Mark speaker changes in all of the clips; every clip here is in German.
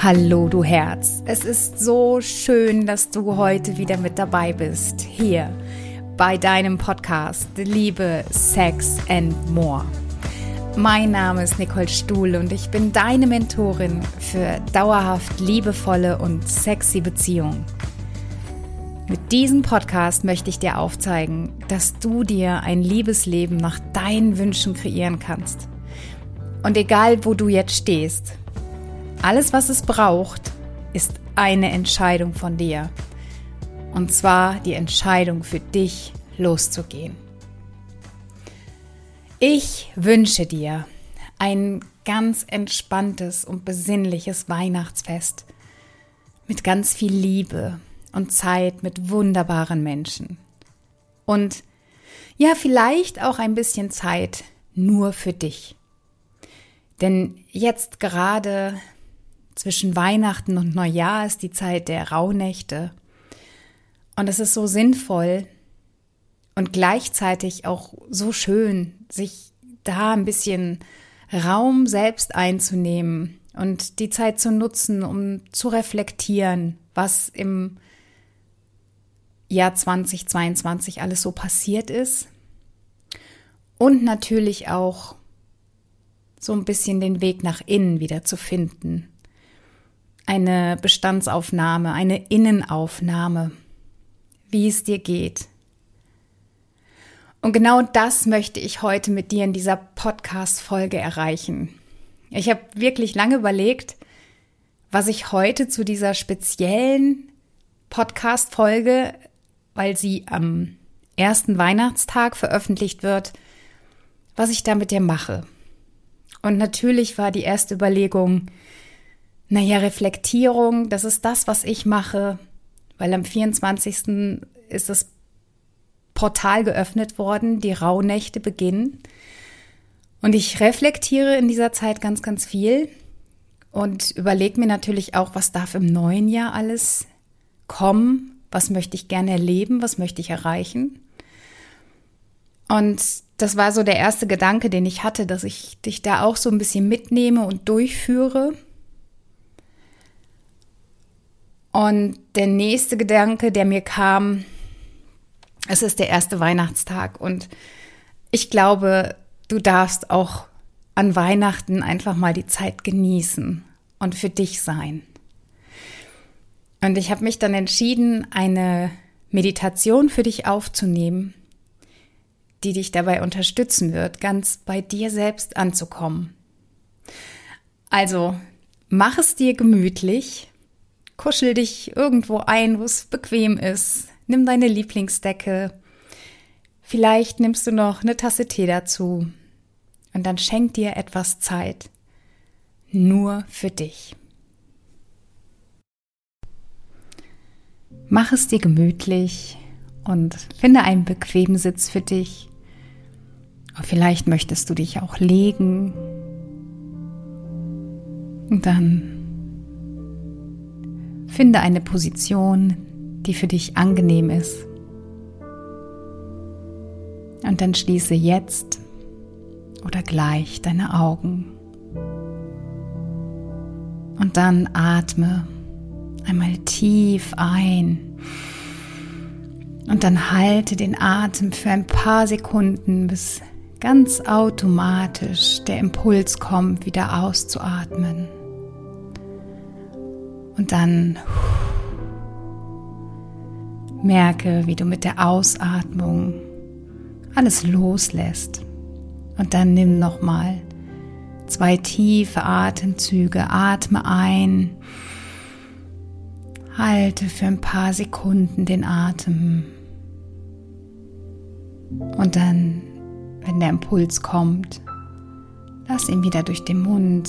Speaker 1: Hallo du Herz, es ist so schön, dass du heute wieder mit dabei bist, hier bei deinem Podcast Liebe, Sex and More. Mein Name ist Nicole Stuhl und ich bin deine Mentorin für dauerhaft liebevolle und sexy Beziehungen. Mit diesem Podcast möchte ich dir aufzeigen, dass du dir ein Liebesleben nach deinen Wünschen kreieren kannst. Und egal, wo du jetzt stehst, alles, was es braucht, ist eine Entscheidung von dir. Und zwar die Entscheidung für dich loszugehen. Ich wünsche dir ein ganz entspanntes und besinnliches Weihnachtsfest mit ganz viel Liebe und Zeit mit wunderbaren Menschen. Und ja, vielleicht auch ein bisschen Zeit nur für dich. Denn jetzt gerade zwischen Weihnachten und Neujahr ist die Zeit der Rauhnächte. Und es ist so sinnvoll und gleichzeitig auch so schön, sich da ein bisschen Raum selbst einzunehmen und die Zeit zu nutzen, um zu reflektieren, was im Jahr 2022 alles so passiert ist. Und natürlich auch so ein bisschen den Weg nach innen wieder zu finden eine Bestandsaufnahme, eine Innenaufnahme, wie es dir geht. Und genau das möchte ich heute mit dir in dieser Podcast-Folge erreichen. Ich habe wirklich lange überlegt, was ich heute zu dieser speziellen Podcast-Folge, weil sie am ersten Weihnachtstag veröffentlicht wird, was ich da mit dir mache. Und natürlich war die erste Überlegung, naja, Reflektierung, das ist das, was ich mache, weil am 24. ist das Portal geöffnet worden, die Rauhnächte beginnen. Und ich reflektiere in dieser Zeit ganz, ganz viel und überlege mir natürlich auch, was darf im neuen Jahr alles kommen, was möchte ich gerne erleben, was möchte ich erreichen. Und das war so der erste Gedanke, den ich hatte, dass ich dich da auch so ein bisschen mitnehme und durchführe und der nächste Gedanke, der mir kam, es ist der erste Weihnachtstag und ich glaube, du darfst auch an Weihnachten einfach mal die Zeit genießen und für dich sein. Und ich habe mich dann entschieden, eine Meditation für dich aufzunehmen, die dich dabei unterstützen wird, ganz bei dir selbst anzukommen. Also, mach es dir gemütlich, Kuschel dich irgendwo ein, wo es bequem ist. Nimm deine Lieblingsdecke. Vielleicht nimmst du noch eine Tasse Tee dazu. Und dann schenk dir etwas Zeit. Nur für dich. Mach es dir gemütlich und finde einen bequemen Sitz für dich. Vielleicht möchtest du dich auch legen. Und dann Finde eine Position, die für dich angenehm ist. Und dann schließe jetzt oder gleich deine Augen. Und dann atme einmal tief ein. Und dann halte den Atem für ein paar Sekunden, bis ganz automatisch der Impuls kommt, wieder auszuatmen. Und dann merke, wie du mit der Ausatmung alles loslässt. Und dann nimm nochmal zwei tiefe Atemzüge. Atme ein. Halte für ein paar Sekunden den Atem. Und dann, wenn der Impuls kommt, lass ihn wieder durch den Mund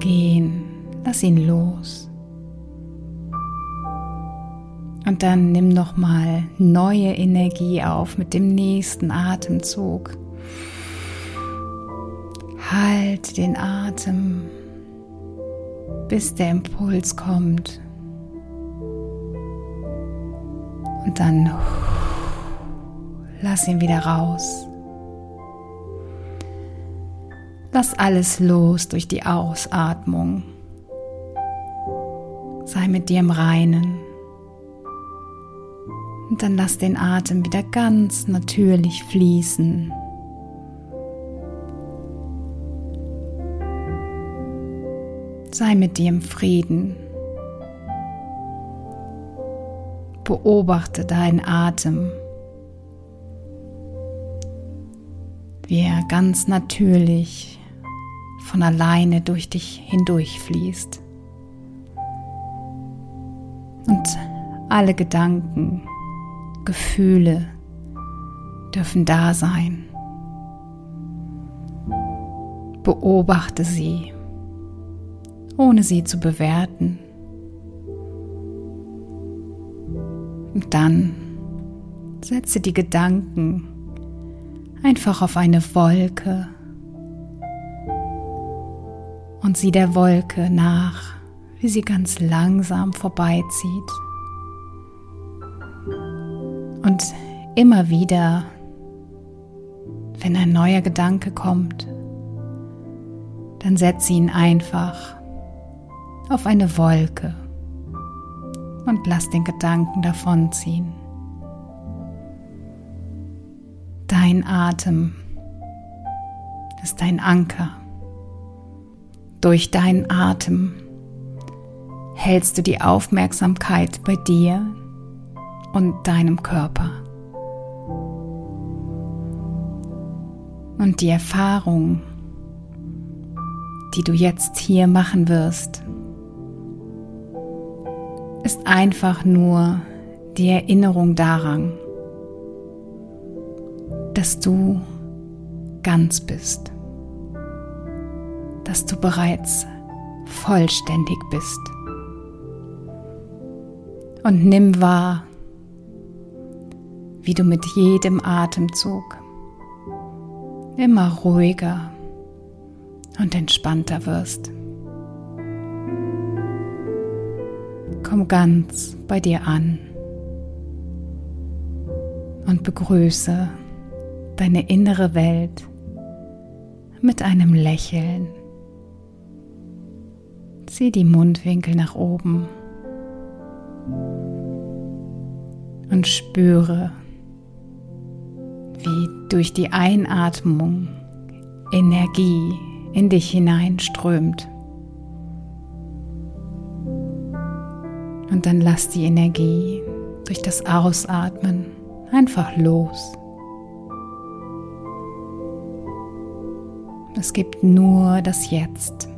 Speaker 1: gehen. Lass ihn los. Und dann nimm noch mal neue Energie auf mit dem nächsten Atemzug. Halt den Atem, bis der Impuls kommt. Und dann lass ihn wieder raus. Lass alles los durch die Ausatmung. Sei mit dir im Reinen. Und dann lass den Atem wieder ganz natürlich fließen. Sei mit dir im Frieden. Beobachte deinen Atem, wie er ganz natürlich von alleine durch dich hindurch fließt. Und alle Gedanken, Gefühle dürfen da sein. Beobachte sie, ohne sie zu bewerten. Und dann setze die Gedanken einfach auf eine Wolke und sieh der Wolke nach, wie sie ganz langsam vorbeizieht. Und immer wieder, wenn ein neuer Gedanke kommt, dann setze ihn einfach auf eine Wolke und lass den Gedanken davonziehen. Dein Atem ist dein Anker. Durch deinen Atem hältst du die Aufmerksamkeit bei dir und deinem Körper. Und die Erfahrung, die du jetzt hier machen wirst, ist einfach nur die Erinnerung daran, dass du ganz bist, dass du bereits vollständig bist. Und nimm wahr, wie du mit jedem Atemzug immer ruhiger und entspannter wirst. Komm ganz bei dir an und begrüße deine innere Welt mit einem Lächeln. Zieh die Mundwinkel nach oben und spüre, wie durch die Einatmung Energie in dich hineinströmt. Und dann lass die Energie durch das Ausatmen einfach los. Es gibt nur das Jetzt.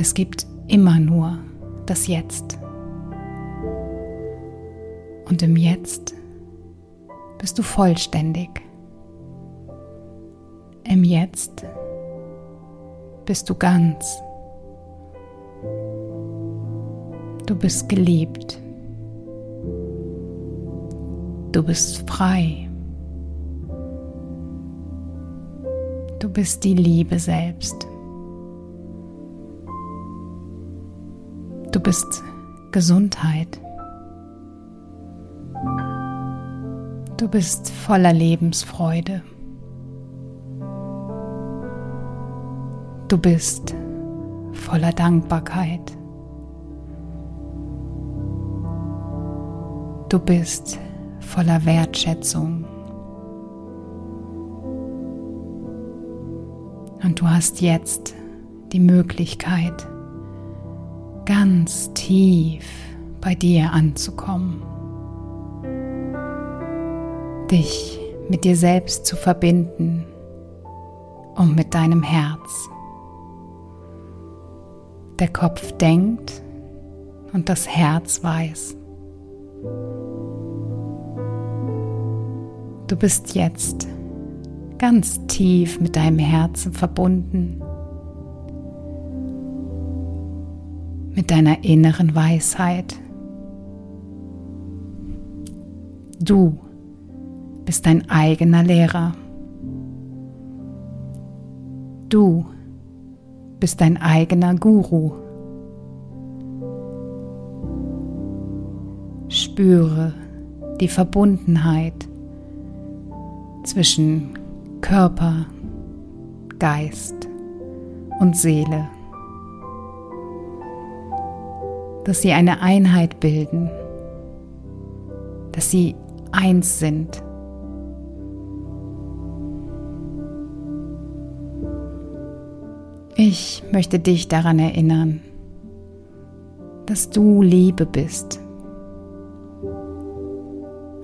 Speaker 1: Es gibt immer nur das Jetzt. Und im Jetzt bist du vollständig. Im Jetzt bist du ganz. Du bist geliebt. Du bist frei. Du bist die Liebe selbst. Du bist Gesundheit. Du bist voller Lebensfreude. Du bist voller Dankbarkeit. Du bist voller Wertschätzung. Und du hast jetzt die Möglichkeit, ganz tief bei dir anzukommen dich mit dir selbst zu verbinden und mit deinem Herz. Der Kopf denkt und das Herz weiß. Du bist jetzt ganz tief mit deinem Herzen verbunden, mit deiner inneren Weisheit. Du bist dein eigener Lehrer. Du bist dein eigener Guru. Spüre die Verbundenheit zwischen Körper, Geist und Seele, dass sie eine Einheit bilden, dass sie eins sind. Ich möchte dich daran erinnern, dass du Liebe bist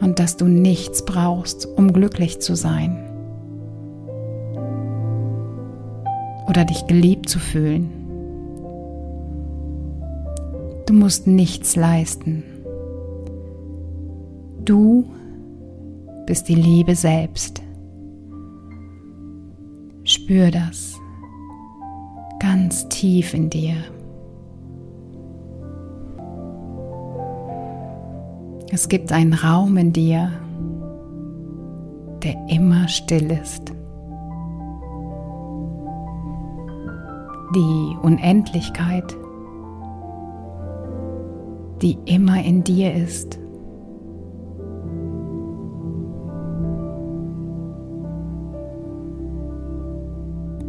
Speaker 1: und dass du nichts brauchst, um glücklich zu sein oder dich geliebt zu fühlen. Du musst nichts leisten. Du bist die Liebe selbst. Spür das ganz tief in dir. Es gibt einen Raum in dir, der immer still ist. Die Unendlichkeit, die immer in dir ist.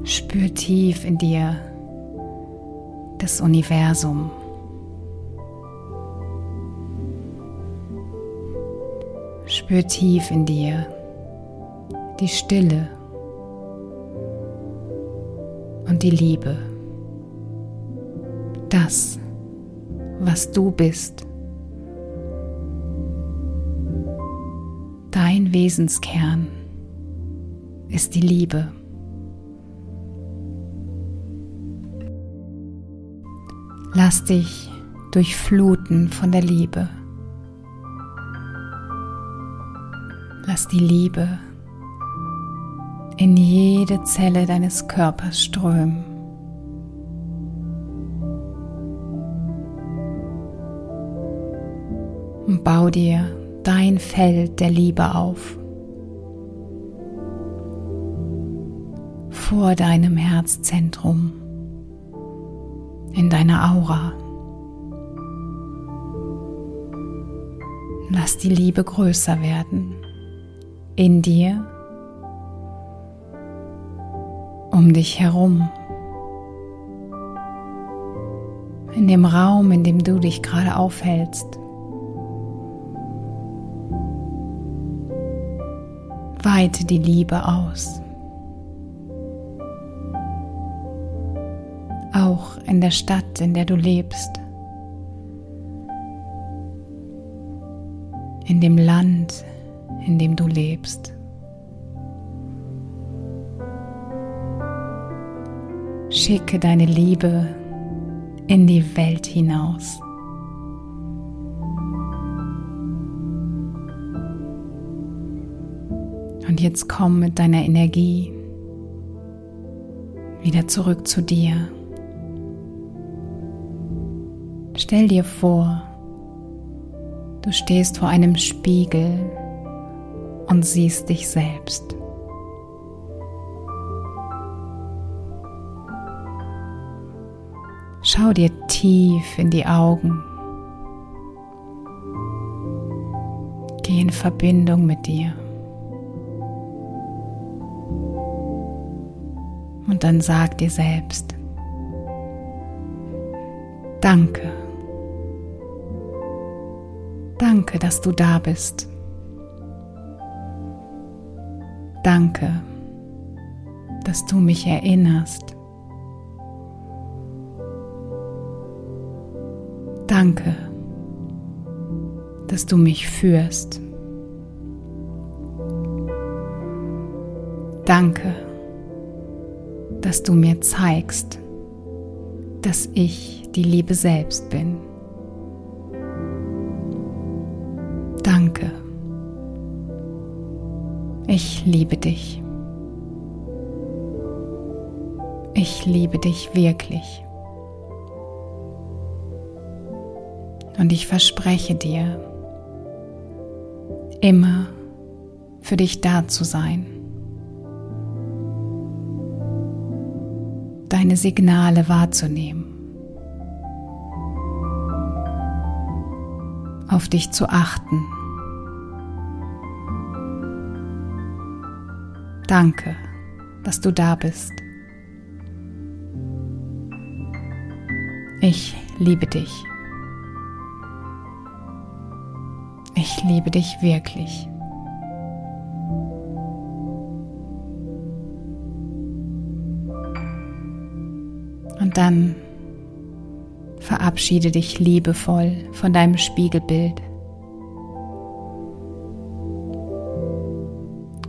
Speaker 1: Spür tief in dir das Universum. Spür tief in dir die Stille und die Liebe. Das, was du bist. Dein Wesenskern ist die Liebe. Lass dich durchfluten von der Liebe. Lass die Liebe in jede Zelle deines Körpers strömen. Und bau dir dein Feld der Liebe auf. Vor deinem Herzzentrum in deiner Aura. Lass die Liebe größer werden in dir, um dich herum, in dem Raum, in dem du dich gerade aufhältst. Weite die Liebe aus. auch in der Stadt, in der du lebst, in dem Land, in dem du lebst. Schicke deine Liebe in die Welt hinaus. Und jetzt komm mit deiner Energie wieder zurück zu dir. Stell dir vor, du stehst vor einem Spiegel und siehst dich selbst. Schau dir tief in die Augen. Geh in Verbindung mit dir. Und dann sag dir selbst, danke. Danke, dass du da bist. Danke, dass du mich erinnerst. Danke, dass du mich führst. Danke, dass du mir zeigst, dass ich die Liebe selbst bin. Danke. Ich liebe dich. Ich liebe dich wirklich. Und ich verspreche dir, immer für dich da zu sein. Deine Signale wahrzunehmen. Auf dich zu achten Danke, dass du da bist. Ich liebe dich. Ich liebe dich wirklich. Dann verabschiede dich liebevoll von deinem Spiegelbild.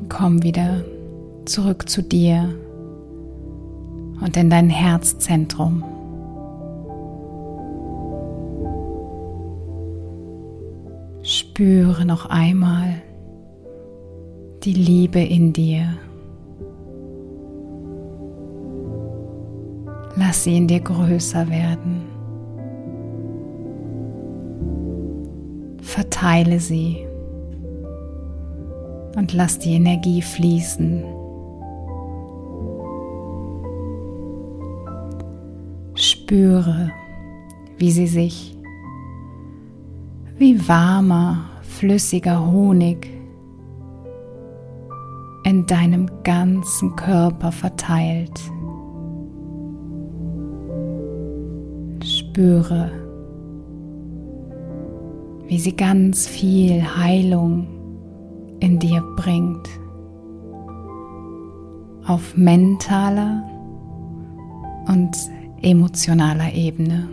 Speaker 1: Komm wieder zurück zu dir und in dein Herzzentrum. Spüre noch einmal die Liebe in dir. Lass sie in dir größer werden. Verteile sie und lass die Energie fließen. Spüre, wie sie sich wie warmer, flüssiger Honig in deinem ganzen Körper verteilt. Spüre, wie sie ganz viel Heilung in dir bringt. Auf mentaler und emotionaler Ebene.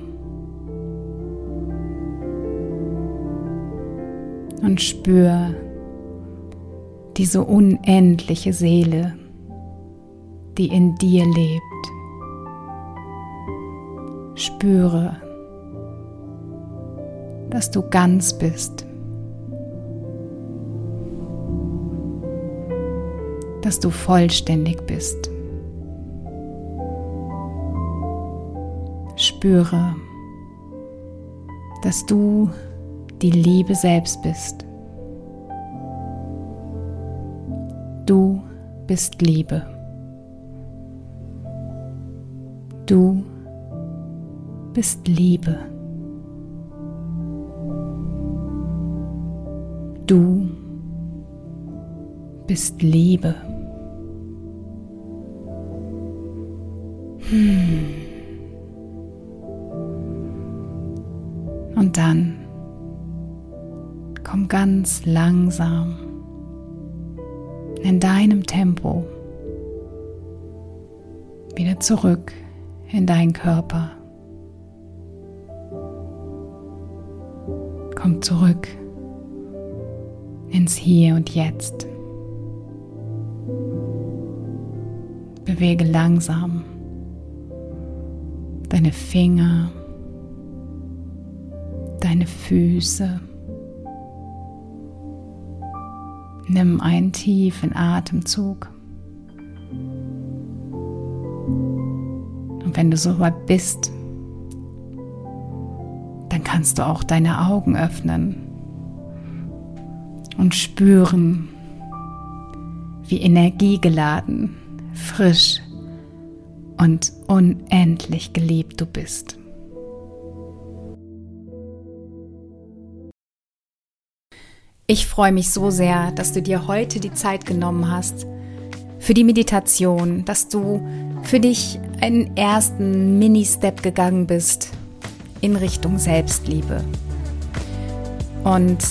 Speaker 1: und spür diese unendliche Seele, die in dir lebt. Spüre, dass du ganz bist, dass du vollständig bist. Spüre, dass du die Liebe selbst bist. Du bist Liebe. Du bist Liebe. Du bist Liebe. Hm. Und dann komm ganz langsam in deinem Tempo wieder zurück in deinen Körper. Komm zurück ins Hier und Jetzt. Bewege langsam deine Finger, deine Füße. Nimm einen tiefen Atemzug. Und wenn du so weit bist, kannst du auch deine Augen öffnen und spüren, wie energiegeladen, frisch und unendlich geliebt du bist. Ich freue mich so sehr, dass du dir heute die Zeit genommen hast für die Meditation, dass du für dich einen ersten Mini-Step gegangen bist in Richtung Selbstliebe. Und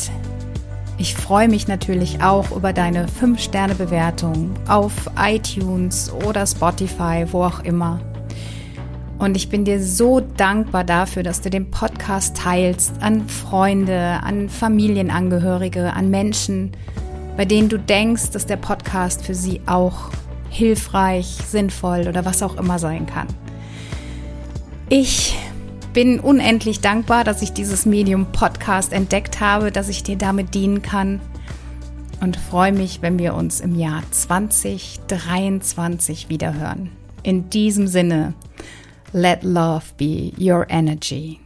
Speaker 1: ich freue mich natürlich auch über deine 5-Sterne-Bewertung auf iTunes oder Spotify, wo auch immer. Und ich bin dir so dankbar dafür, dass du den Podcast teilst an Freunde, an Familienangehörige, an Menschen, bei denen du denkst, dass der Podcast für sie auch hilfreich, sinnvoll oder was auch immer sein kann. Ich bin unendlich dankbar, dass ich dieses Medium Podcast entdeckt habe, dass ich dir damit dienen kann und freue mich, wenn wir uns im Jahr 2023 wiederhören. In diesem Sinne, Let love be your energy.